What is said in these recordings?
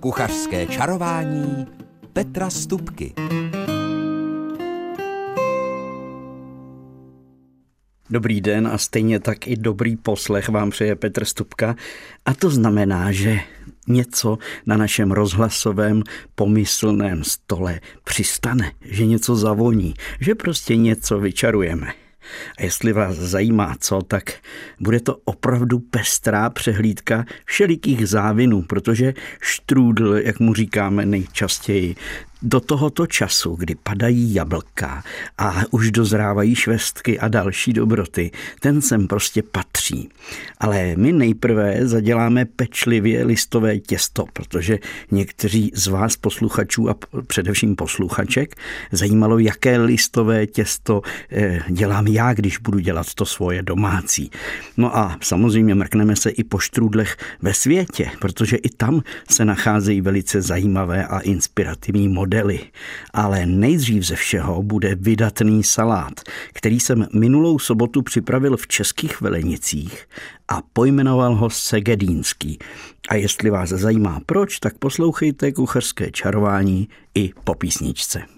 Kuchařské čarování Petra Stupky. Dobrý den a stejně tak i dobrý poslech vám přeje Petr Stupka. A to znamená, že něco na našem rozhlasovém pomyslném stole přistane, že něco zavoní, že prostě něco vyčarujeme. A jestli vás zajímá co, tak bude to opravdu pestrá přehlídka všelikých závinů, protože štrůdl, jak mu říkáme nejčastěji, do tohoto času, kdy padají jablka a už dozrávají švestky a další dobroty, ten sem prostě patří. Ale my nejprve zaděláme pečlivě listové těsto, protože někteří z vás posluchačů a především posluchaček zajímalo, jaké listové těsto eh, dělám já, když budu dělat to svoje domácí. No a samozřejmě mrkneme se i po štrůdlech ve světě, protože i tam se nacházejí velice zajímavé a inspirativní modely modely, ale nejdřív ze všeho bude vydatný salát, který jsem minulou sobotu připravil v českých velenicích a pojmenoval ho Segedínský. A jestli vás zajímá proč, tak poslouchejte kuchařské čarování i po písničce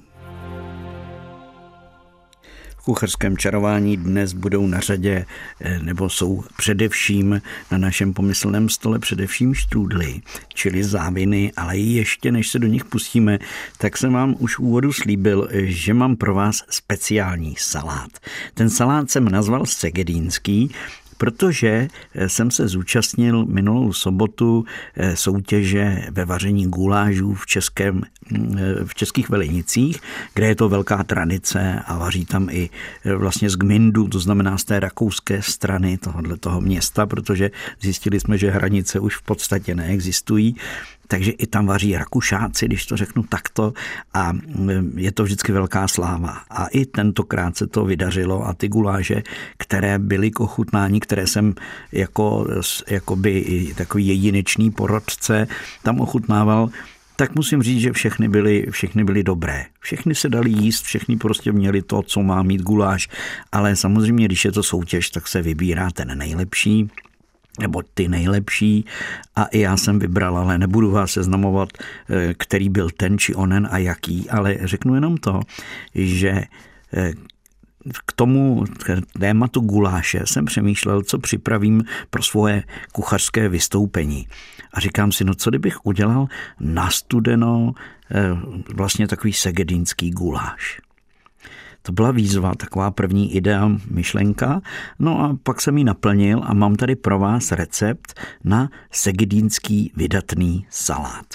kuchařském čarování dnes budou na řadě, eh, nebo jsou především na našem pomyslném stole především štrůdly, čili záviny, ale ještě než se do nich pustíme, tak jsem vám už v úvodu slíbil, že mám pro vás speciální salát. Ten salát jsem nazval segedínský, protože eh, jsem se zúčastnil minulou sobotu eh, soutěže ve vaření gulážů v, českém, mm, eh, v českých Velenicích, kde je to velká tradice a vaří tam i vlastně z Gmindu, to znamená z té rakouské strany tohohle toho města, protože zjistili jsme, že hranice už v podstatě neexistují takže i tam vaří Rakušáci, když to řeknu takto a mm, je to vždycky velká sláva. A i tentokrát se to vydařilo a ty guláže, které byly k ochutnání, které jsem jako, jakoby takový jedinečný porodce tam ochutnával, tak musím říct, že všechny byly, všechny byly dobré. Všechny se dali jíst, všechny prostě měli to, co má mít guláš, ale samozřejmě, když je to soutěž, tak se vybírá ten nejlepší nebo ty nejlepší a i já jsem vybral, ale nebudu vás seznamovat, eh, který byl ten či onen a jaký, ale řeknu jenom to, že eh, k tomu k tématu guláše jsem přemýšlel, co připravím pro svoje kuchařské vystoupení. A říkám si, no co kdybych udělal nastudeno eh, vlastně takový segedínský guláš. To byla výzva, taková první idea, myšlenka. No a pak jsem ji naplnil a mám tady pro vás recept na segedínský vydatný salát.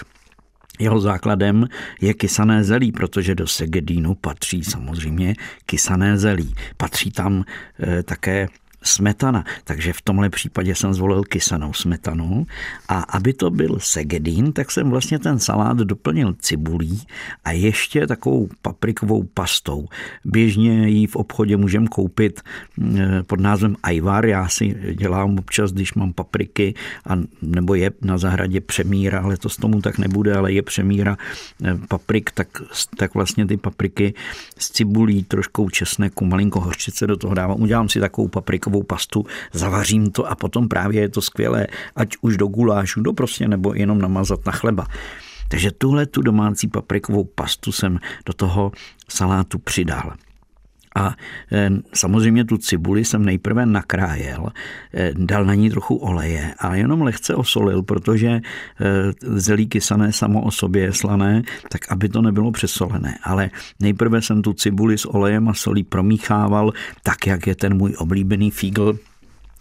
Jeho základem je kysané zelí, protože do segedínu patří samozřejmě kysané zelí. Patří tam e, také smetana. Takže v tomhle případě jsem zvolil kysanou smetanu a aby to byl segedín, tak jsem vlastně ten salát doplnil cibulí a ještě takovou paprikovou pastou. Běžně ji v obchodě můžeme koupit eh, pod názvem ajvar. Já si dělám občas, když mám papriky a nebo je na zahradě přemíra, ale to s tomu tak nebude, ale je přemíra eh, paprik, tak, tak vlastně ty papriky s cibulí, troškou česneku, malinko hořčice do toho dávám. Udělám si takovou paprikovou paprikovou pastu, zavařím to a potom právě je to skvělé, ať už do gulášu, do prostě nebo jenom namazat na chleba. Takže tuhle tu domácí paprikovou pastu jsem do toho salátu přidal. A samozřejmě tu cibuli jsem nejprve nakrájel, dal na ní trochu oleje a jenom lehce osolil, protože zelí kysané samo o sobě je slané, tak aby to nebylo přesolené. Ale nejprve jsem tu cibuli s olejem a solí promíchával, tak jak je ten můj oblíbený fígl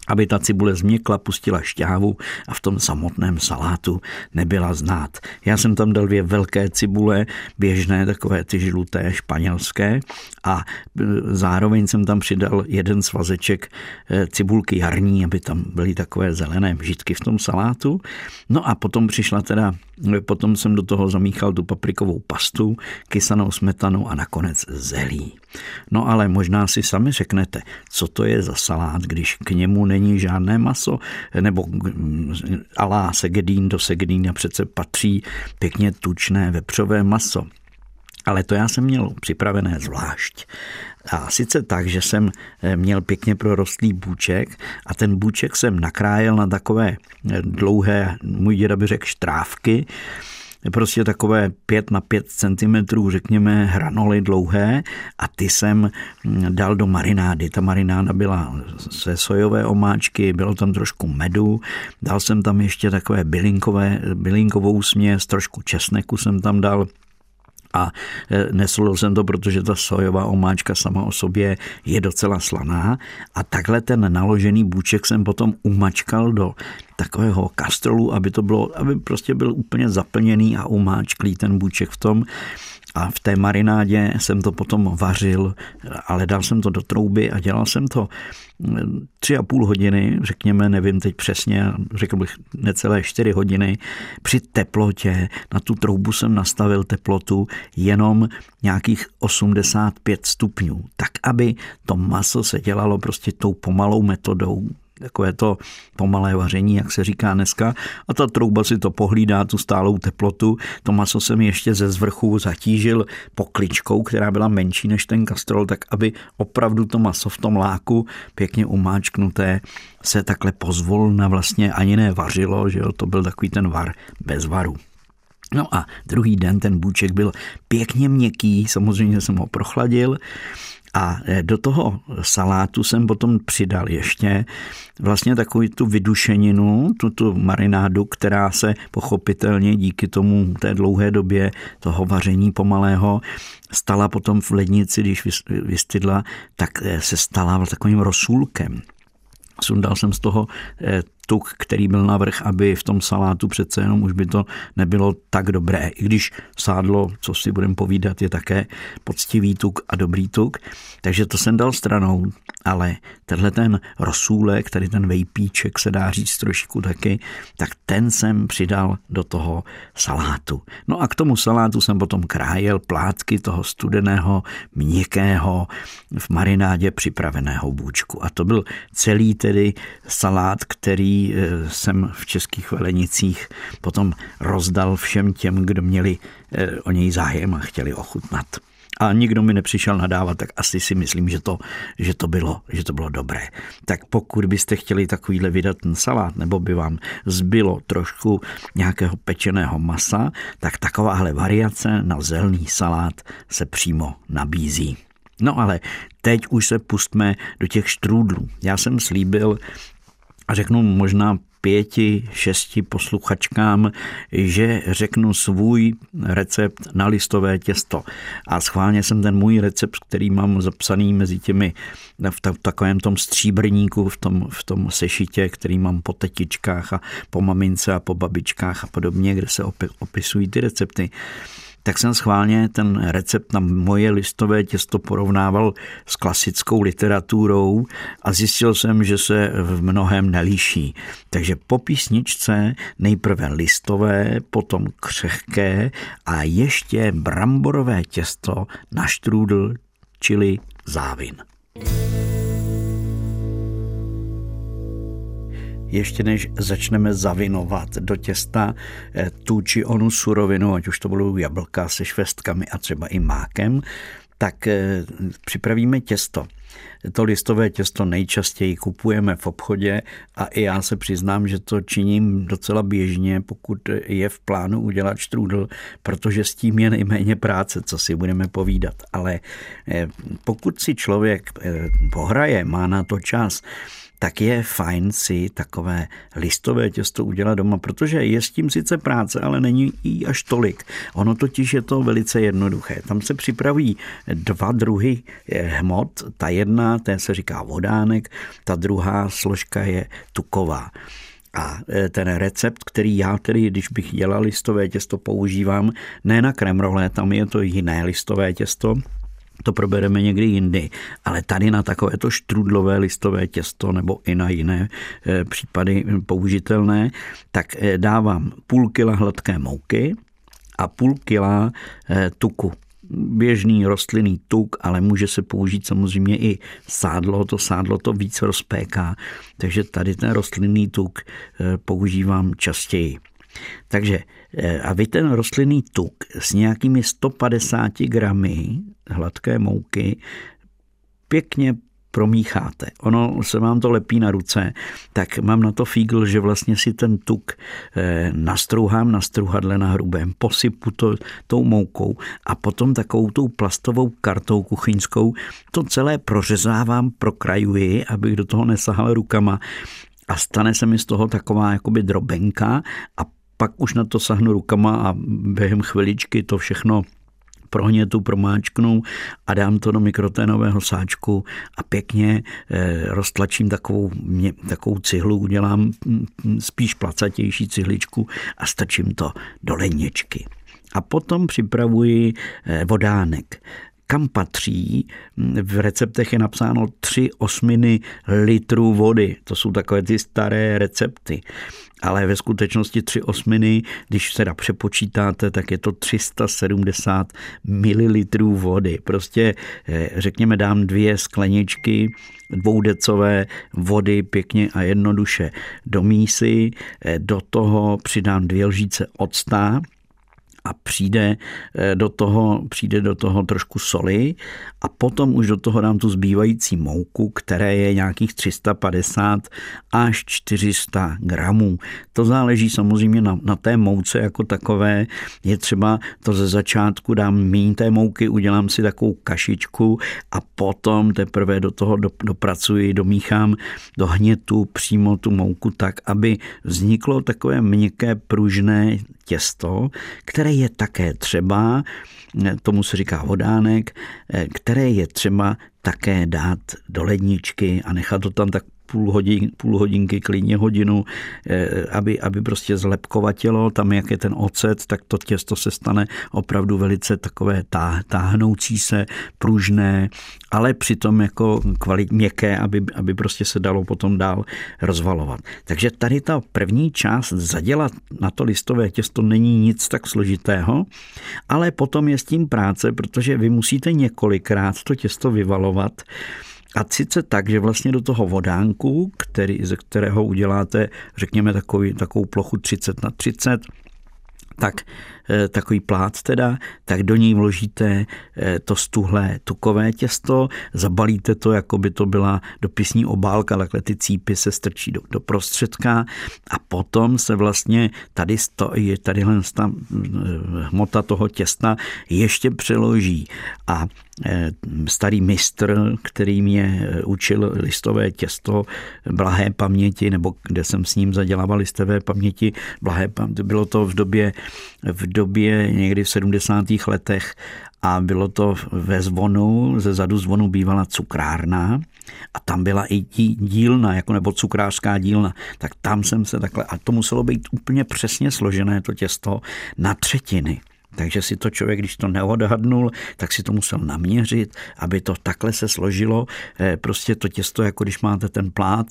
aby ta cibule změkla, pustila šťávu a v tom samotném salátu nebyla znát. Já jsem tam dal dvě velké cibule, běžné, takové ty žluté, španělské a e, zároveň jsem tam přidal jeden svazeček e, cibulky jarní, aby tam byly takové zelené žitky v tom salátu. No a potom přišla teda, e, potom jsem do toho zamíchal tu paprikovou pastu, kysanou smetanu a nakonec zelí. No ale možná si sami řeknete, co to je za salát, když k němu není žádné maso, nebo alá segedín do segedína přece patří pěkně tučné vepřové maso. Ale to já jsem měl připravené zvlášť. A sice tak, že jsem eh, měl pěkně prorostlý bůček a ten bůček jsem nakrájel na takové eh, dlouhé, můj děda by řekl, štrávky, prostě takové 5 na 5 cm, řekněme, hranoly dlouhé a ty jsem hm, dal do marinády. Ta marináda byla ze sojové omáčky, bylo tam trošku medu, dal jsem tam ještě takové bylinkové, bylinkovou směs, trošku česneku jsem tam dal, a e, nesolil jsem to, protože ta sojová omáčka sama o sobě je docela slaná. A takhle ten naložený bůček jsem potom umačkal do takového kastrolu, aby to bylo, aby prostě byl úplně zaplněný a umáčklý ten bůček v tom a v té marinádě jsem to potom vařil, ale dal jsem to do trouby a dělal jsem to mm, tři a půl hodiny, řekněme, nevím teď přesně, řekl bych necelé čtyři hodiny, při teplotě. Na tu troubu jsem nastavil teplotu jenom nějakých 85 stupňů, tak aby to maso se dělalo prostě tou pomalou metodou, takové to pomalé vaření, jak se říká dneska. A ta trouba si to pohlídá, tu stálou teplotu. To maso jsem ještě ze zvrchu zatížil pokličkou, která byla menší než ten kastrol, tak aby opravdu to maso v tom láku pěkně umáčknuté se takhle pozvolna vlastně ani nevařilo, že jo, to byl takový ten var bez varu. No a druhý den ten bůček byl pěkně měkký, samozřejmě jsem ho prochladil a e, do toho salátu jsem potom přidal ještě vlastně takovou tu vydušeninu, tu, tu marinádu, která se pochopitelně díky tomu té dlouhé době toho vaření pomalého stala potom v lednici, když vystydla, tak e, se stala takovým rosůlkem. Sundal jsem z toho e, tuk, který byl navrh, aby v tom salátu přece jenom už by to nebylo tak dobré. I když sádlo, co si budeme povídat, je také poctivý tuk a dobrý tuk. Takže to jsem dal stranou, ale tenhle ten rosůlek, tady ten vejpíček se dá říct trošku taky, tak ten jsem přidal do toho salátu. No a k tomu salátu jsem potom krájel plátky toho studeného, měkkého, v marinádě připraveného bůčku. A to byl celý tedy salát, který Eh, jsem v českých velenicích potom rozdal všem těm, kdo měli eh, o něj zájem a chtěli ochutnat. A nikdo mi nepřišel nadávat, tak asi si myslím, že to, že to, bylo, že to bylo dobré. Tak pokud byste chtěli takovýhle vydat ten salát, nebo by vám zbylo trošku nějakého pečeného masa, tak takováhle variace na zelný salát se přímo nabízí. No ale teď už se pustme do těch štrůdlů. Já jsem slíbil, a řeknu možná pěti, šesti posluchačkám, že řeknu svůj recept na listové těsto. A schválně jsem ten můj recept, který mám zapsaný mezi těmi v takovém tom stříbrníku, v tom, v tom sešitě, který mám po tetičkách a po mamince a po babičkách a podobně, kde se opisují ty recepty, tak jsem schválně ten recept na moje listové těsto porovnával s klasickou literaturou a zjistil jsem, že se v mnohem nelíší. Takže po písničce nejprve listové, potom křehké a ještě bramborové těsto na štrůdl, čili závin. Ještě než začneme zavinovat do těsta eh, tu či onu surovinu, ať už to budou jablka se švestkami a třeba i mákem, tak eh, připravíme těsto. To listové těsto nejčastěji kupujeme v obchodě a i já se přiznám, že to činím docela běžně, pokud je v plánu udělat štrůdl, protože s tím je nejméně práce, co si budeme povídat. Ale eh, pokud si člověk pohraje, má na to čas, tak je fajn si takové listové těsto udělat doma, protože je s tím sice práce, ale není jí až tolik. Ono totiž je to velice jednoduché. Tam se připraví dva druhy eh, hmot. Ta jedna, té se říká vodánek, ta druhá složka je tuková. A eh, ten recept, který já tedy, když bych dělal listové těsto, používám, ne na kremrole, tam je to jiné listové těsto, to probereme někdy jindy, ale tady na takovéto štrudlové listové těsto nebo i na jiné eh, případy použitelné, tak eh, dávám půl kila hladké mouky a půl kila eh, tuku běžný rostlinný tuk, ale může se použít samozřejmě i sádlo, to sádlo to víc rozpéká, takže tady ten rostlinný tuk používám častěji. Takže a vy ten rostlinný tuk s nějakými 150 gramy hladké mouky pěkně promícháte. Ono se vám to lepí na ruce, tak mám na to fígl, že vlastně si ten tuk eh, nastrouhám na struhadle na hrubém, posypu to tou moukou a potom takovou tou plastovou kartou kuchyňskou to celé prořezávám, prokrajuji, abych do toho nesahal rukama a stane se mi z toho taková jakoby drobenka a pak už na to sahnu rukama a během chviličky to všechno prohnětu, promáčknu a dám to do mikroténového sáčku a pěkně eh, roztlačím takovou, mě, takovou cihlu, udělám mm, spíš placatější cihličku a stačím to do ledničky. A potom připravuji eh, vodánek kam patří. V receptech je napsáno 3 osminy litrů vody. To jsou takové ty staré recepty. Ale ve skutečnosti 3 osminy, když se přepočítáte, tak je to 370 ml vody. Prostě eh, řekněme dám dvě skleničky dvoudecové vody pěkně a jednoduše do mísy, eh, do toho přidám dvě lžíce octa, a přijde eh, do toho, přijde do toho trošku soli a potom už do toho dám tu zbývající mouku, které je nějakých 350 až 400 gramů. To záleží samozřejmě na, na té mouce jako takové. Je třeba to ze začátku dám míň té mouky, udělám si takovou kašičku a potom teprve do toho dopracuji, domíchám do hnětu přímo tu mouku tak, aby vzniklo takové měkké pružné těsto, které je také třeba, tomu se říká vodánek, které je třeba také dát do ledničky a nechat to tam tak půl, hodin, půl hodinky, klidně hodinu, eh, aby, aby prostě zlepkovatilo, tam jak je ten ocet, tak to těsto se stane opravdu velice takové tá, táhnoucí se, pružné, ale přitom jako kvalit měkké, aby, aby prostě se dalo potom dál rozvalovat. Takže tady ta první část zadělat na to listové těsto není nic tak složitého, ale potom je s tím práce, protože vy musíte několikrát to těsto vyvalovat, a sice tak, že vlastně do toho vodánku, který, ze kterého uděláte, řekněme, takový, takovou plochu 30 na 30, tak takový plát teda, tak do ní vložíte eh, to stuhlé tukové těsto, zabalíte to, jako by to byla dopisní obálka, takhle ty cípy se strčí do, do prostředka a potom se vlastně tady stojí, tadyhle ta eh, hmota toho těsta ještě přeloží. A starý mistr, který mě učil listové těsto blahé paměti, nebo kde jsem s ním zadělával listové paměti, blahé paměti, bylo to v době, v době někdy v 70. letech a bylo to ve zvonu, ze zadu zvonu bývala cukrárna a tam byla i dílna, jako nebo cukrářská dílna, tak tam jsem se takhle, a to muselo být úplně přesně složené to těsto na třetiny. Takže si to člověk, když to neodhadnul, tak si to musel naměřit, aby to takhle se složilo. Eh, prostě to těsto, jako když máte ten plát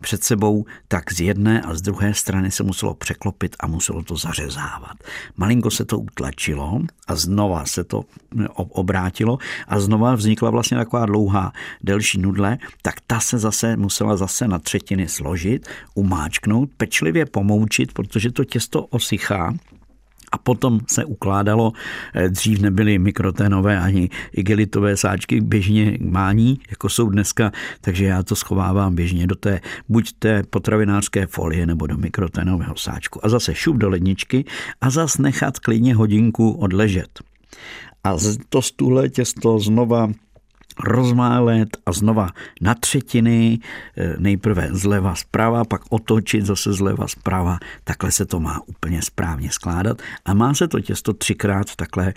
před sebou, tak z jedné a z druhé strany se muselo překlopit a muselo to zařezávat. Malinko se to utlačilo a znova se to eh, obrátilo a znova vznikla vlastně taková dlouhá, delší nudle, tak ta se zase musela zase na třetiny složit, umáčknout, pečlivě pomoučit, protože to těsto osychá a potom se ukládalo, eh, dřív nebyly mikroténové ani igelitové sáčky běžně mání, jako jsou dneska, takže já to schovávám běžně do té, buď té potravinářské folie nebo do mikroténového sáčku. A zase šup do ledničky a zase nechat klidně hodinku odležet. A to stuhle těsto znova rozmálet a znova na třetiny, eh, nejprve zleva zprava, pak otočit zase zleva zprava. Takhle se to má úplně správně skládat a má se to těsto třikrát takhle,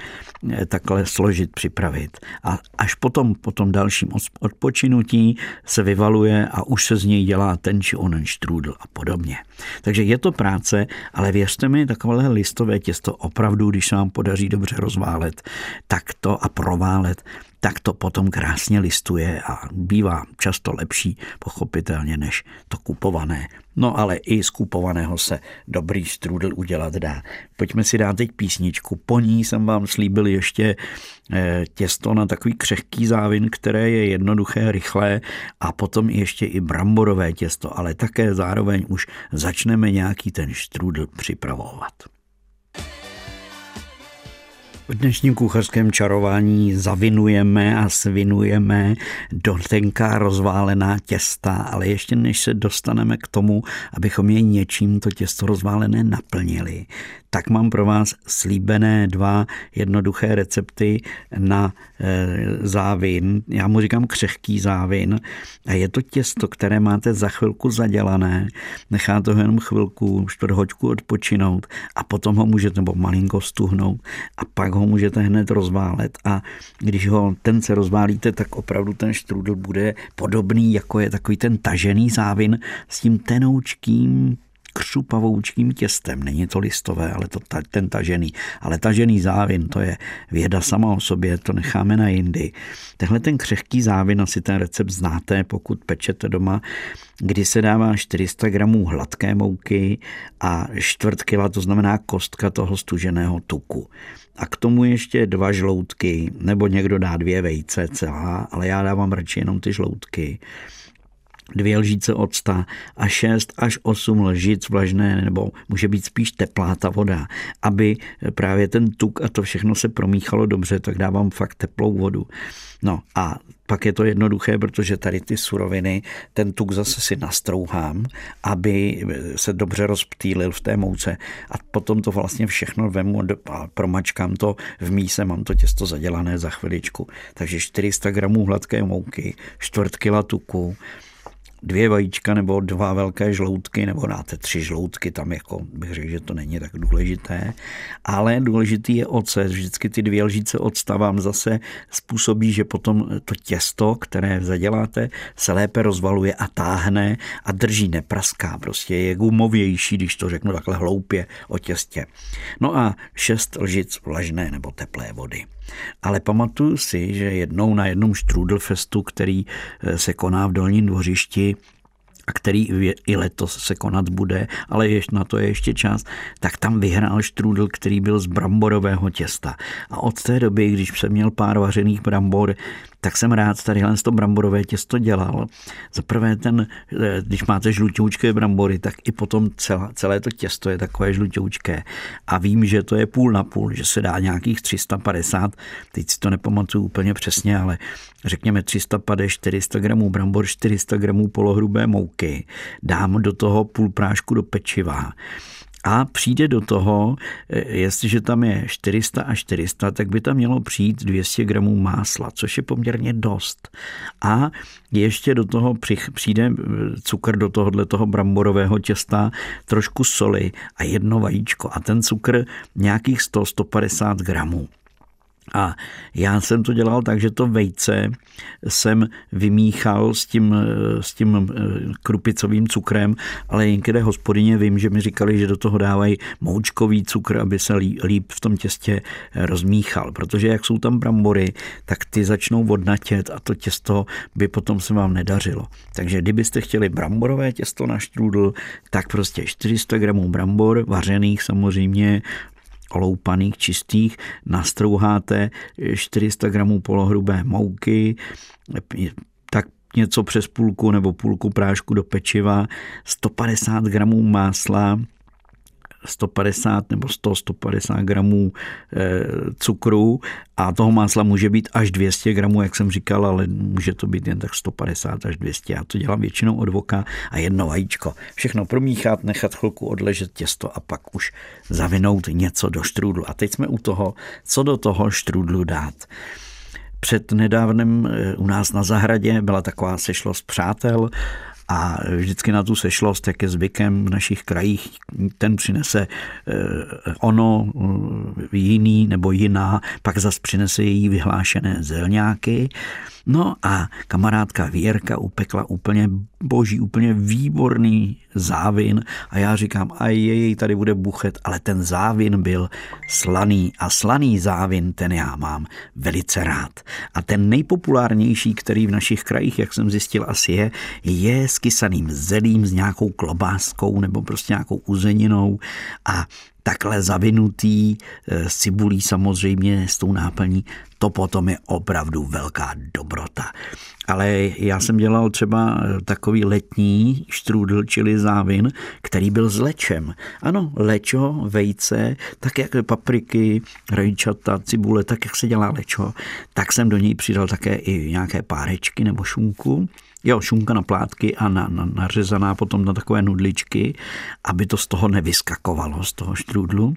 eh, takhle složit, připravit. A až potom, po tom dalším odpočinutí se vyvaluje a už se z něj dělá ten či onen štrůdl a podobně. Takže je to práce, ale věřte mi, takové listové těsto opravdu, když se vám podaří dobře rozválet, tak to a proválet, tak to potom krásně listuje a bývá často lepší, pochopitelně, než to kupované. No ale i z kupovaného se dobrý strudel udělat dá. Pojďme si dát teď písničku. Po ní jsem vám slíbil ještě eh, těsto na takový křehký závin, které je jednoduché, rychlé a potom ještě i bramborové těsto, ale také zároveň už začneme nějaký ten štrůdl připravovat. V dnešním kuchařském čarování zavinujeme a svinujeme do tenká rozválená těsta, ale ještě než se dostaneme k tomu, abychom je něčím to těsto rozválené naplnili, tak mám pro vás slíbené dva jednoduché recepty na e, závin. Já mu říkám křehký závin a je to těsto, které máte za chvilku zadělané. Necháte ho jenom chvilku, čtvrthoďku odpočinout a potom ho můžete, nebo malinko stuhnout a pak ho můžete hned rozválet a když ho ten se rozválíte, tak opravdu ten štrudl bude podobný, jako je takový ten tažený závin s tím tenoučkým křupavoučkým těstem. Není to listové, ale to ta, ten tažený. Ale tažený závin, to je věda sama o sobě, to necháme na jindy. Tenhle ten křehký závin, asi ten recept znáte, pokud pečete doma, kdy se dává 400 gramů hladké mouky a čtvrt kila, to znamená kostka toho stuženého tuku. A k tomu ještě dva žloutky, nebo někdo dá dvě vejce celá, ale já dávám radši jenom ty žloutky dvě lžíce octa a 6 až 8 lžic vlažné, nebo může být spíš teplá ta voda, aby právě ten tuk a to všechno se promíchalo dobře, tak dávám fakt teplou vodu. No a pak je to jednoduché, protože tady ty suroviny, ten tuk zase si nastrouhám, aby se dobře rozptýlil v té mouce a potom to vlastně všechno vemu a promačkám to v míse, mám to těsto zadělané za chviličku. Takže 400 gramů hladké mouky, čtvrt kila tuku, dvě vajíčka nebo dva velké žloutky, nebo dáte tři žloutky, tam jako bych řekl, že to není tak důležité, ale důležitý je ocet. Vždycky ty dvě lžíce octa vám zase způsobí, že potom to těsto, které zaděláte, se lépe rozvaluje a táhne a drží, nepraská. Prostě je gumovější, když to řeknu takhle hloupě o těstě. No a šest lžic vlažné nebo teplé vody. Ale pamatuju si, že jednou na jednom Strudelfestu, který eh, se koná v Dolním dvořišti, a který i letos se konat bude, ale ještě na to je ještě čas, tak tam vyhrál štrůdl, který byl z bramborového těsta. A od té doby, když jsem měl pár vařených brambor, tak jsem rád tadyhle to bramborové těsto dělal. Za prvé ten, eh, když máte žlutoučké brambory, tak i potom celé, celé to těsto je takové žlutoučké. A vím, že to je půl na půl, že se dá nějakých 350, teď si to nepamatuju úplně přesně, ale řekněme 350, 400 gramů brambor, 400 gramů polohrubé mouky. Dám do toho půl prášku do pečiva a přijde do toho, eh, jestliže tam je 400 a 400, tak by tam mělo přijít 200 gramů másla, což je poměrně dost. A ještě do toho přijde eh, cukr do tohohle toho bramborového těsta, trošku soli a jedno vajíčko. A ten cukr nějakých 100-150 gramů. A já jsem to dělal tak, že to vejce jsem vymíchal s tím, s tím eh, krupicovým cukrem, ale někde hospodyně vím, že mi říkali, že do toho dávají moučkový cukr, aby se líp v tom těstě eh, rozmíchal, protože jak jsou tam brambory, tak ty začnou vodnatět a to těsto by potom se vám nedařilo. Takže kdybyste chtěli bramborové těsto na štrůdl, tak prostě 400 gramů brambor, vařených samozřejmě, oloupaných, čistých, nastrouháte 400 gramů polohrubé mouky, tak něco přes půlku nebo půlku prášku do pečiva, 150 gramů másla, 150 nebo 100-150 gramů eh, cukru a toho másla může být až 200 gramů, jak jsem říkal, ale může to být jen tak 150 až 200. Já to dělám většinou od voka a jedno vajíčko. Všechno promíchat, nechat chvilku odležet těsto a pak už zavinout něco do štrůdlu. A teď jsme u toho, co do toho štrůdlu dát. Před nedávnem eh, u nás na zahradě byla taková sešlost přátel a vždycky na tu sešlost, jak je zvykem v našich krajích, ten přinese eh, ono, eh, jiný nebo jiná, pak zas přinese její vyhlášené zelňáky No a kamarádka Věrka upekla úplně boží, úplně výborný závin a já říkám, a jej, tady bude buchet, ale ten závin byl slaný a slaný závin, ten já mám velice rád. A ten nejpopulárnější, který v našich krajích, jak jsem zjistil, asi je, je s kysaným zelím, s nějakou klobáskou nebo prostě nějakou uzeninou a takhle zavinutý eh, s cibulí samozřejmě s tou náplní, to potom je opravdu velká dobrota. Ale já jsem dělal třeba eh, takový letní štrůdl, čili závin, který byl s lečem. Ano, lečo, vejce, tak jak papriky, rajčata, cibule, tak jak se dělá lečo, tak jsem do něj přidal také i nějaké párečky nebo šunku Jo, šunka na plátky a na, na, nařezaná potom na takové nudličky, aby to z toho nevyskakovalo, z toho štrůdlu.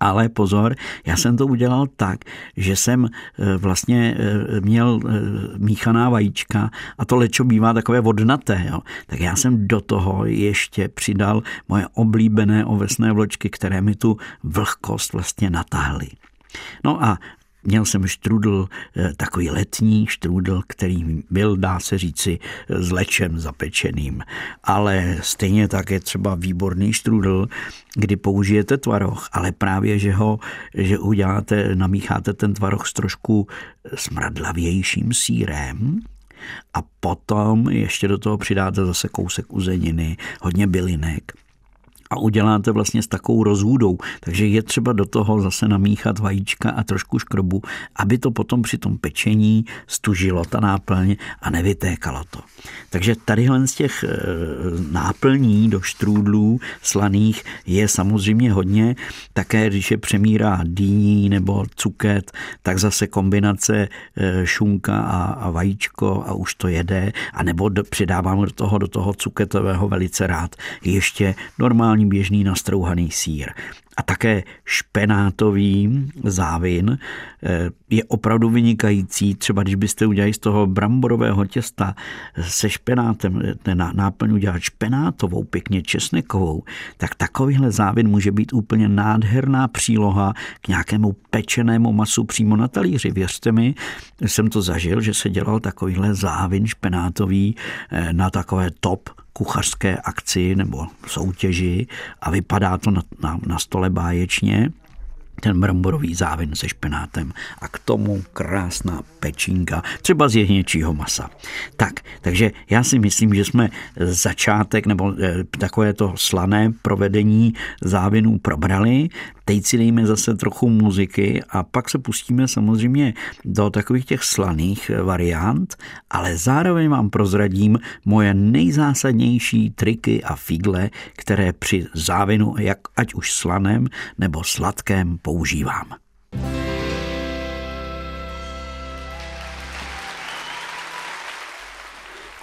Ale pozor, já jsem to udělal tak, že jsem e, vlastně e, měl e, míchaná vajíčka a to lečo bývá takové vodnaté. Jo. Tak já jsem do toho ještě přidal moje oblíbené ovesné vločky, které mi tu vlhkost vlastně natáhly. No a Měl jsem štrudl, eh, takový letní štrudl, který byl, dá se říci, s lečem zapečeným. Ale stejně tak je třeba výborný štrudl, kdy použijete tvaroh, ale právě, že ho, že uděláte, namícháte ten tvaroh s trošku smradlavějším sírem, a potom ještě do toho přidáte zase kousek uzeniny, hodně bylinek a uděláte vlastně s takovou rozhůdou. Takže je třeba do toho zase namíchat vajíčka a trošku škrobu, aby to potom při tom pečení stužilo ta náplň a nevytékalo to. Takže tadyhle z těch eh, náplní do štrůdlů slaných je samozřejmě hodně. Také, když je přemírá dýní nebo cuket, tak zase kombinace eh, šunka a, vajíčko a už to jede. A nebo přidávám do toho, do toho cuketového velice rád ještě normálně normální běžný nastrouhaný sír. A také špenátový závin eh, je opravdu vynikající. Třeba když byste udělali z toho bramborového těsta se špenátem, na náplň udělat špenátovou, pěkně česnekovou, tak takovýhle závin může být úplně nádherná příloha k nějakému pečenému masu přímo na talíři. Věřte mi, jsem to zažil, že se dělal takovýhle závin špenátový eh, na takové top kuchařské akci nebo soutěži a vypadá to na, na, na stole báječně ten bramborový závin se špenátem a k tomu krásná pečínka, třeba z jehněčího masa. Tak, takže já si myslím, že jsme začátek nebo eh, takové to slané provedení závinů probrali. Teď si dejme zase trochu muziky a pak se pustíme samozřejmě do takových těch slaných variant, ale zároveň vám prozradím moje nejzásadnější triky a figle, které při závinu, jak ať už slaném nebo sladkém, používám.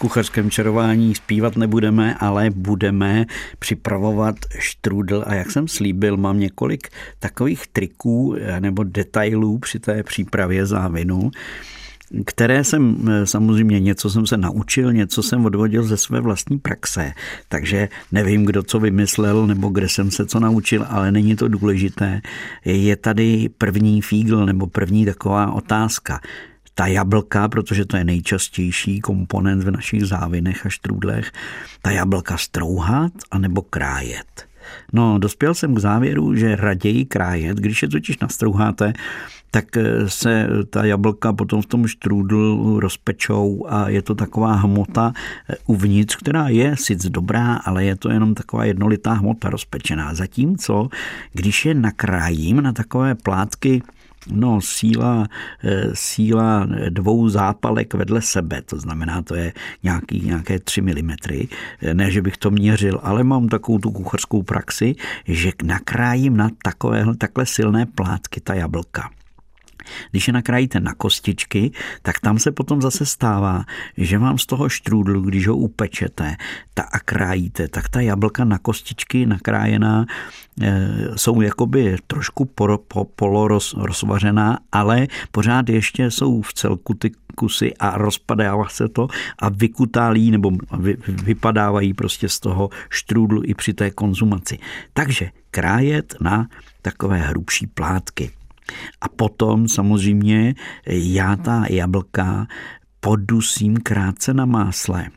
Kuchařském čarování zpívat nebudeme, ale budeme připravovat štrudl a jak jsem slíbil, mám několik takových triků eh, nebo detailů při té přípravě závinu, které jsem eh, samozřejmě něco jsem se naučil, něco jsem odvodil ze své vlastní praxe, takže nevím, kdo co vymyslel nebo kde jsem se co naučil, ale není to důležité. Je tady první fígl nebo první taková otázka ta jablka, protože to je nejčastější komponent v našich závinech a štrůdlech, ta jablka strouhat anebo krájet. No, dospěl jsem k závěru, že raději krájet, když je totiž nastrouháte, tak eh, se ta jablka potom v tom štrůdlu rozpečou a je to taková hmota eh, uvnitř, která je sice dobrá, ale je to jenom taková jednolitá hmota rozpečená. Zatímco, když je nakrájím na takové plátky No, síla, eh, síla dvou zápalek vedle sebe, to znamená, to je nějaký, nějaké 3 mm. Ne, že bych to měřil, ale mám takovou tu kuchařskou praxi, že nakrájím na takové, takhle silné plátky ta jablka. Když je nakrájíte na kostičky, tak tam se potom zase stává, že vám z toho štrůdlu, když ho upečete ta a krájíte, tak ta jablka na kostičky nakrájená e, jsou jakoby trošku po, po, ale pořád ještě jsou v celku ty kusy a rozpadává se to a vykutálí nebo vy, vypadávají prostě z toho štrůdlu i při té konzumaci. Takže krájet na takové hrubší plátky. A potom samozřejmě já ta jablka podusím krátce na másle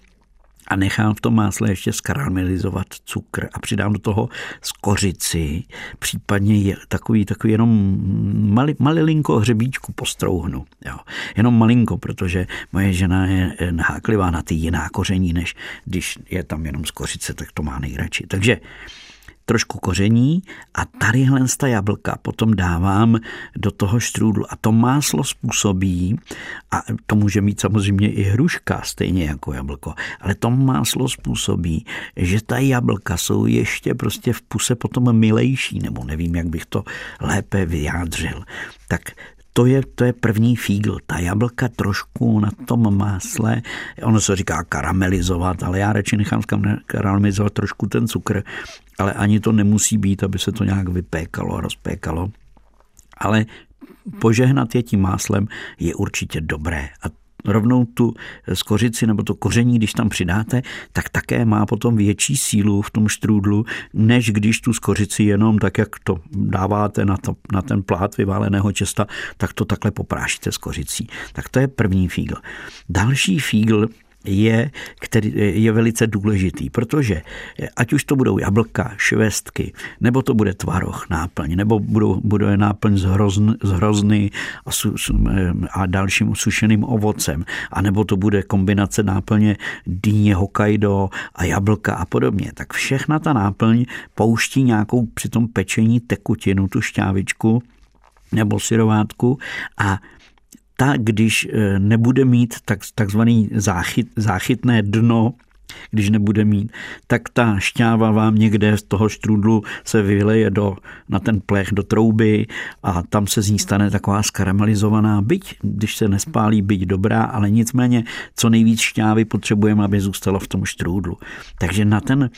a nechám v tom másle ještě skaramelizovat cukr a přidám do toho skořici, případně takový, takový jenom mali, malilinko hřebíčku postrouhnu. Jo. Jenom malinko, protože moje žena je naháklivá na ty jiná koření, než když je tam jenom skořice, tak to má nejradši. Takže trošku koření a tadyhle ta jablka potom dávám do toho štrůdlu a to máslo způsobí, a to může mít samozřejmě i hruška, stejně jako jablko, ale to máslo způsobí, že ta jablka jsou ještě prostě v puse potom milejší, nebo nevím, jak bych to lépe vyjádřil. Tak to je, to je první fígl. Ta jablka trošku na tom másle, ono se říká karamelizovat, ale já radši nechám karamelizovat trošku ten cukr, ale ani to nemusí být, aby se to nějak vypékalo, rozpékalo. Ale požehnat je tím máslem je určitě dobré. A rovnou tu skořici nebo to koření, když tam přidáte, tak také má potom větší sílu v tom štrůdlu, než když tu skořici jenom tak, jak to dáváte na, to, na ten plát vyváleného těsta, tak to takhle poprášíte s kořicí. Tak to je první fígl. Další fígl je, který je velice důležitý, protože ať už to budou jablka, švestky, nebo to bude tvaroh, náplň, nebo budou, bude náplň z, hrozn, z hrozny a, su, a dalším sušeným ovocem, a nebo to bude kombinace náplně dýně Hokkaido a jablka a podobně, tak všechna ta náplň pouští nějakou při tom pečení tekutinu, tu šťávičku, nebo syrovátku a ta, když eh, nebude mít tak, takzvaný záchyt, záchytné dno, když nebude mít, tak ta šťáva vám někde z toho štrudlu se vyleje do, na ten plech do trouby a tam se z ní stane taková skaramelizovaná, byť, když se nespálí, byť dobrá, ale nicméně co nejvíc šťávy potřebujeme, aby zůstalo v tom štrůdlu. Takže na ten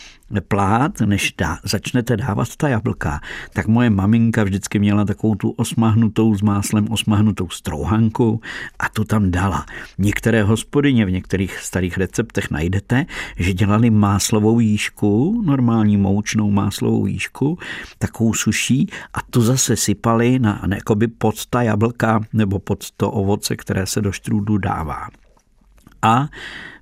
plát, než dá, začnete dávat ta jablka, tak moje maminka vždycky měla takovou tu osmahnutou s máslem osmahnutou strouhanku a tu tam dala. Některé hospodyně v některých starých receptech najdete, že dělali máslovou jížku, normální moučnou máslovou jížku, takovou suší a tu zase sypali na, jakoby pod ta jablka nebo pod to ovoce, které se do štrůdu dává. A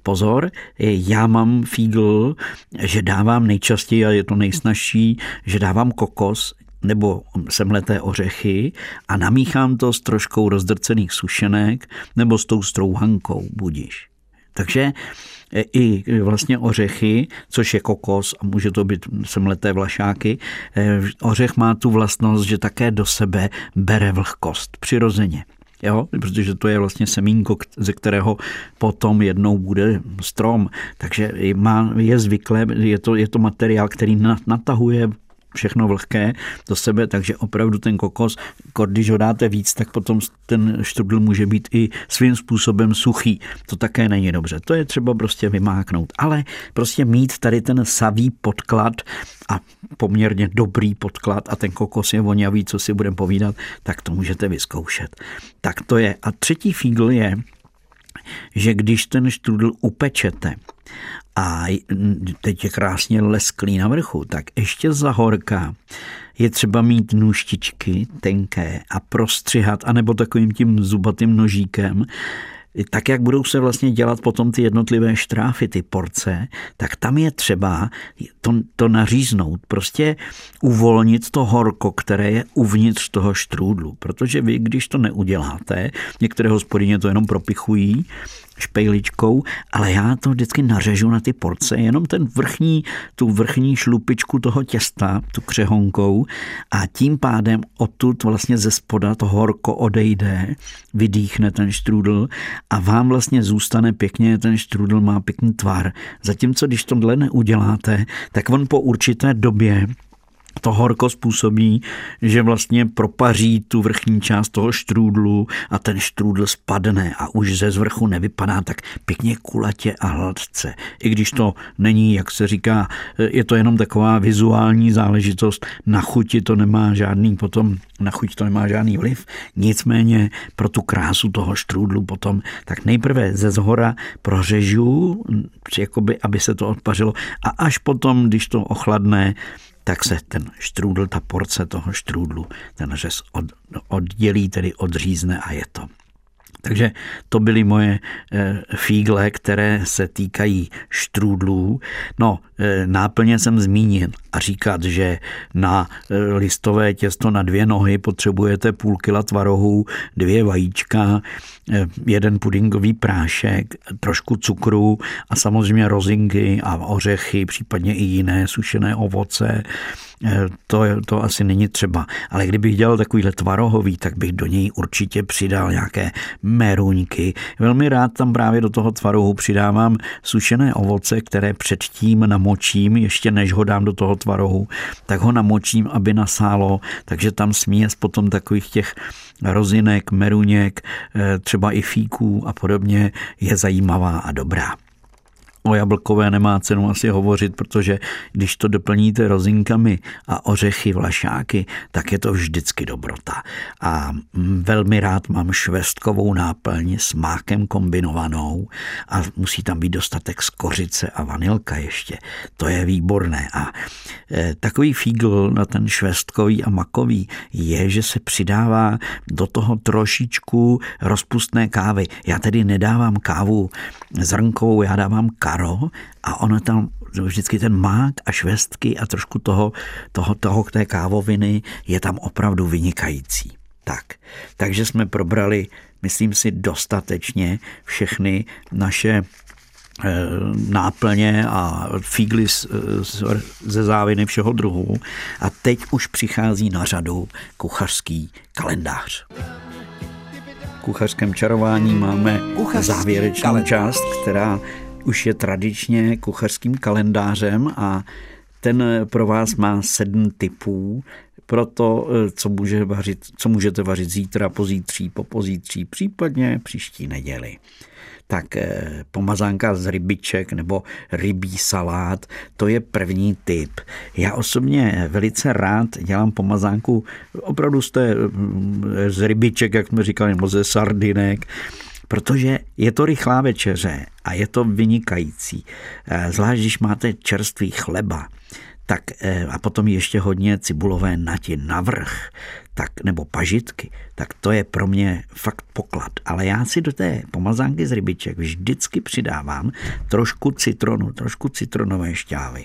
pozor, já mám fígl, že dávám nejčastěji, a je to nejsnažší, že dávám kokos nebo semleté ořechy a namíchám to s troškou rozdrcených sušenek nebo s tou strouhankou, budiš. Takže i vlastně ořechy, což je kokos a může to být semleté vlašáky. Ořech má tu vlastnost, že také do sebe bere vlhkost přirozeně. Jo, protože to je vlastně semínko, ze kterého potom jednou bude strom. Takže má, je zvyklé, je to, je to materiál, který natahuje všechno vlhké do sebe, takže opravdu ten kokos, když ho dáte víc, tak potom ten štrudl může být i svým způsobem suchý. To také není dobře. To je třeba prostě vymáknout. Ale prostě mít tady ten savý podklad a poměrně dobrý podklad a ten kokos je vonavý, co si budeme povídat, tak to můžete vyzkoušet. Tak to je. A třetí fígl je, že když ten štrudl upečete a teď je krásně lesklý na vrchu, tak ještě za horka je třeba mít nůštičky tenké a prostřihat, anebo takovým tím zubatým nožíkem, tak jak budou se vlastně dělat potom ty jednotlivé štráfy, ty porce, tak tam je třeba to, to naříznout, prostě uvolnit to horko, které je uvnitř toho štrůdlu, protože vy, když to neuděláte, některé hospodyně to jenom propichují, špejličkou, ale já to vždycky nařežu na ty porce, jenom ten vrchní, tu vrchní šlupičku toho těsta, tu křehonkou a tím pádem odtud vlastně ze spoda to horko odejde, vydýchne ten štrudl a vám vlastně zůstane pěkně, ten štrudl má pěkný tvar. Zatímco když tohle neuděláte, tak on po určité době to horko způsobí, že vlastně propaří tu vrchní část toho štrůdlu a ten štrůdl spadne a už ze zvrchu nevypadá tak pěkně kulatě a hladce. I když to není, jak se říká, je to jenom taková vizuální záležitost, na chuti to nemá žádný potom, na chuť to nemá žádný vliv, nicméně pro tu krásu toho štrůdlu potom, tak nejprve ze zhora prořežu, jakoby, aby se to odpařilo. A až potom, když to ochladne, tak se ten štrůdl, ta porce toho štrůdlu, ten řez od, oddělí, tedy odřízne a je to. Takže to byly moje eh, fígle, které se týkají štrůdlů. No, náplně jsem zmínil a říkat, že na eh, listové těsto na dvě nohy potřebujete půl kila tvarohů, dvě vajíčka, jeden pudingový prášek, trošku cukru a samozřejmě rozinky a ořechy, případně i jiné sušené ovoce, to, to asi není třeba. Ale kdybych dělal takovýhle tvarohový, tak bych do něj určitě přidal nějaké meruňky. Velmi rád tam právě do toho tvarohu přidávám sušené ovoce, které předtím namočím, ještě než ho dám do toho tvarohu, tak ho namočím, aby nasálo, takže tam směs potom takových těch rozinek, meruněk, eh, třeba i fíků a podobně je zajímavá a dobrá. O jablkové nemá cenu asi hovořit, protože když to doplníte rozinkami a ořechy, vlašáky, tak je to vždycky dobrota. A velmi rád mám švestkovou náplň s mákem kombinovanou a musí tam být dostatek skořice a vanilka ještě. To je výborné. A e, takový fígl na ten švestkový a makový je, že se přidává do toho trošičku rozpustné kávy. Já tedy nedávám kávu zrnkovou, já dávám kar jaro a ono tam vždycky ten mák a švestky a trošku toho, toho, toho té kávoviny je tam opravdu vynikající. Tak, takže jsme probrali, myslím si, dostatečně všechny naše eh, náplně a fígly ze záviny všeho druhu. A teď už přichází na řadu kuchařský kalendář. V kuchařském čarování máme Kuchařský závěrečnou kalendář. část, která už je tradičně kuchařským kalendářem a ten pro vás má sedm typů. Pro to, co, může vařit, co můžete vařit zítra, pozítří, popozítří, případně příští neděli. Tak eh, pomazánka z rybiček nebo rybí salát, to je první typ. Já osobně velice rád dělám pomazánku opravdu z, té, eh, z rybiček, jak jsme říkali, nebo ze sardinek, protože je to rychlá večeře a je to vynikající. Eh, zvlášť, když máte čerstvý chleba, tak eh, a potom ještě hodně cibulové nati navrch, tak, nebo pažitky, tak to je pro mě fakt poklad. Ale já si do té pomazánky z rybiček vždycky přidávám trošku citronu, trošku citronové šťávy.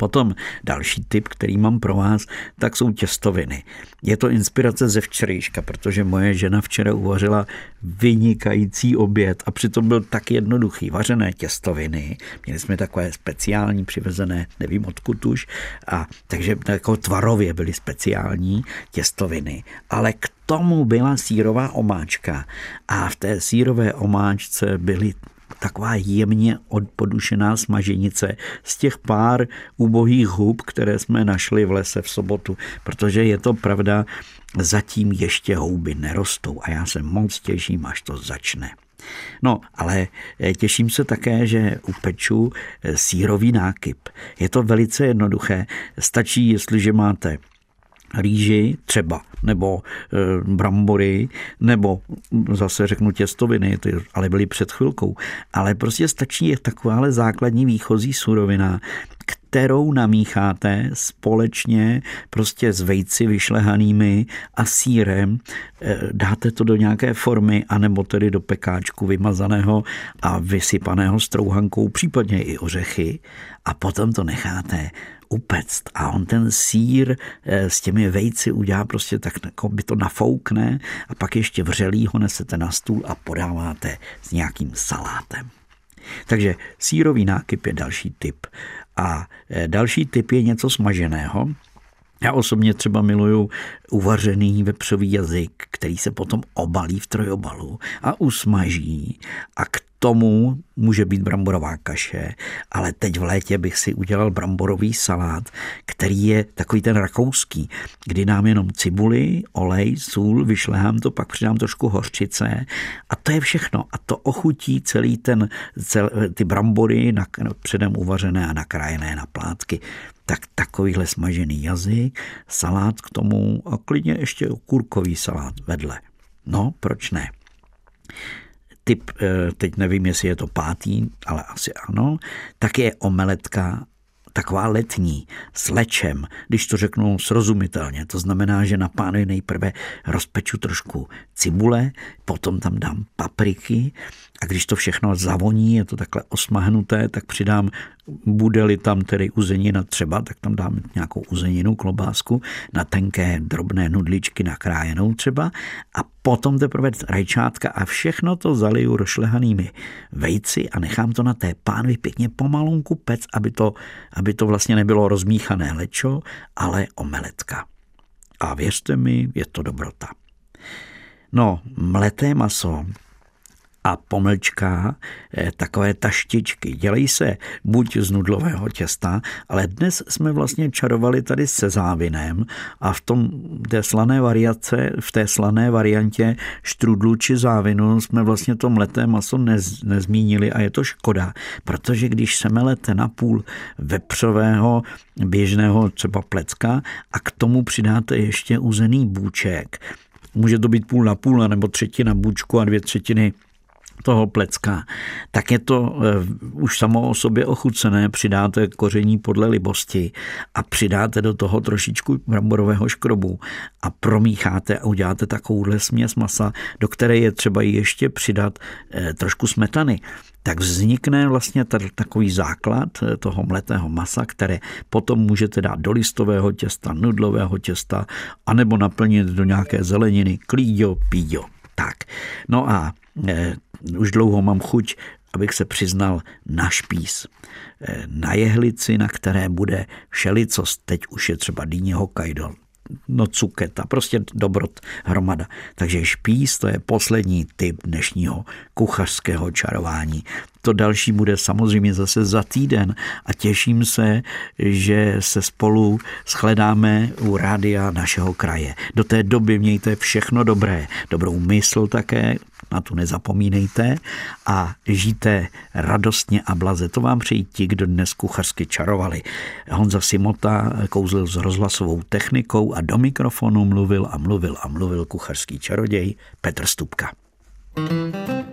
Potom další tip, který mám pro vás, tak jsou těstoviny. Je to inspirace ze včerejška, protože moje žena včera uvařila vynikající oběd a přitom byl tak jednoduchý. Vařené těstoviny, měli jsme takové speciální přivezené, nevím odkud už, a takže jako tvarově byly speciální těstoviny, ale k tomu byla sírová omáčka a v té sírové omáčce byly taková jemně odpodušená smaženice z těch pár ubohých hub, které jsme našli v lese v sobotu, protože je to pravda, zatím ještě houby nerostou a já se moc těším, až to začne. No, ale eh, těším se také, že upeču eh, sírový nákyp. Je to velice jednoduché. Stačí, jestliže máte rýži třeba, nebo e, brambory, nebo zase řeknu těstoviny, ty ale byly před chvilkou. Ale prostě stačí je takováhle základní výchozí surovina, kterou namícháte společně prostě s vejci vyšlehanými a sírem, e, dáte to do nějaké formy, anebo tedy do pekáčku vymazaného a vysypaného strouhankou, případně i ořechy a potom to necháte upect a on ten sír eh, s těmi vejci udělá prostě tak, jako by to nafoukne a pak ještě vřelý ho nesete na stůl a podáváte s nějakým salátem. Takže sírový nákyp je další typ. A eh, další typ je něco smaženého, já osobně třeba miluju uvařený vepřový jazyk, který se potom obalí v trojobalu a usmaží a k tomu může být bramborová kaše, ale teď v létě bych si udělal bramborový salát, který je takový ten rakouský, kdy dám jenom cibuli, olej, sůl, vyšlehám to, pak přidám trošku hořčice a to je všechno. A to ochutí celý ten, cel, ty brambory na, předem uvařené a nakrájené na plátky. Tak takovýhle smažený jazyk, salát k tomu a klidně ještě kurkový salát vedle. No, proč ne? typ, eh, teď nevím, jestli je to pátý, ale asi ano, tak je omeletka taková letní, s lečem, když to řeknu srozumitelně. To znamená, že na pánovi nejprve rozpeču trošku cibule, potom tam dám papriky a když to všechno zavoní, je to takhle osmahnuté, tak přidám, bude-li tam tedy uzenina třeba, tak tam dám nějakou uzeninu, klobásku, na tenké drobné nudličky nakrájenou třeba a potom teprve rajčátka a všechno to zaliju rošlehanými vejci a nechám to na té pánvi pěkně pomalunku pec, aby to, aby to vlastně nebylo rozmíchané lečo, ale omeletka. A věřte mi, je to dobrota. No, mleté maso a pomlčka eh, takové taštičky. Dělají se buď z nudlového těsta, ale dnes jsme vlastně čarovali tady se závinem a v tom té slané variace, v té slané variantě štrudlu či závinu jsme vlastně to mleté maso nez, nezmínili a je to škoda, protože když se melete na půl vepřového běžného třeba plecka a k tomu přidáte ještě uzený bůček, může to být půl na půl nebo třetina bůčku a dvě třetiny toho plecka, tak je to uh, už samo o sobě ochucené, přidáte koření podle libosti a přidáte do toho trošičku bramborového škrobu a promícháte a uděláte takovouhle směs masa, do které je třeba ještě přidat uh, trošku smetany. Tak vznikne vlastně takový základ eh, toho mletého masa, které potom můžete dát do listového těsta, nudlového těsta, anebo naplnit do nějaké zeleniny, klíďo, píďo. Tak, no a už dlouho mám chuť, abych se přiznal na špís. E, na jehlici, na které bude všelico, teď už je třeba dýně Hokkaido, no cuketa, prostě dobrot hromada. Takže špís to je poslední typ dnešního kuchařského čarování. To další bude samozřejmě zase za týden a těším se, že se spolu shledáme u rádia našeho kraje. Do té doby mějte všechno dobré, dobrou mysl také, na tu nezapomínejte a žijte radostně a blaze. To vám přejí ti, kdo dnes kuchařsky čarovali. Honza Simota kouzlil s rozhlasovou technikou a do mikrofonu mluvil a mluvil a mluvil kuchařský čaroděj Petr Stupka. thank you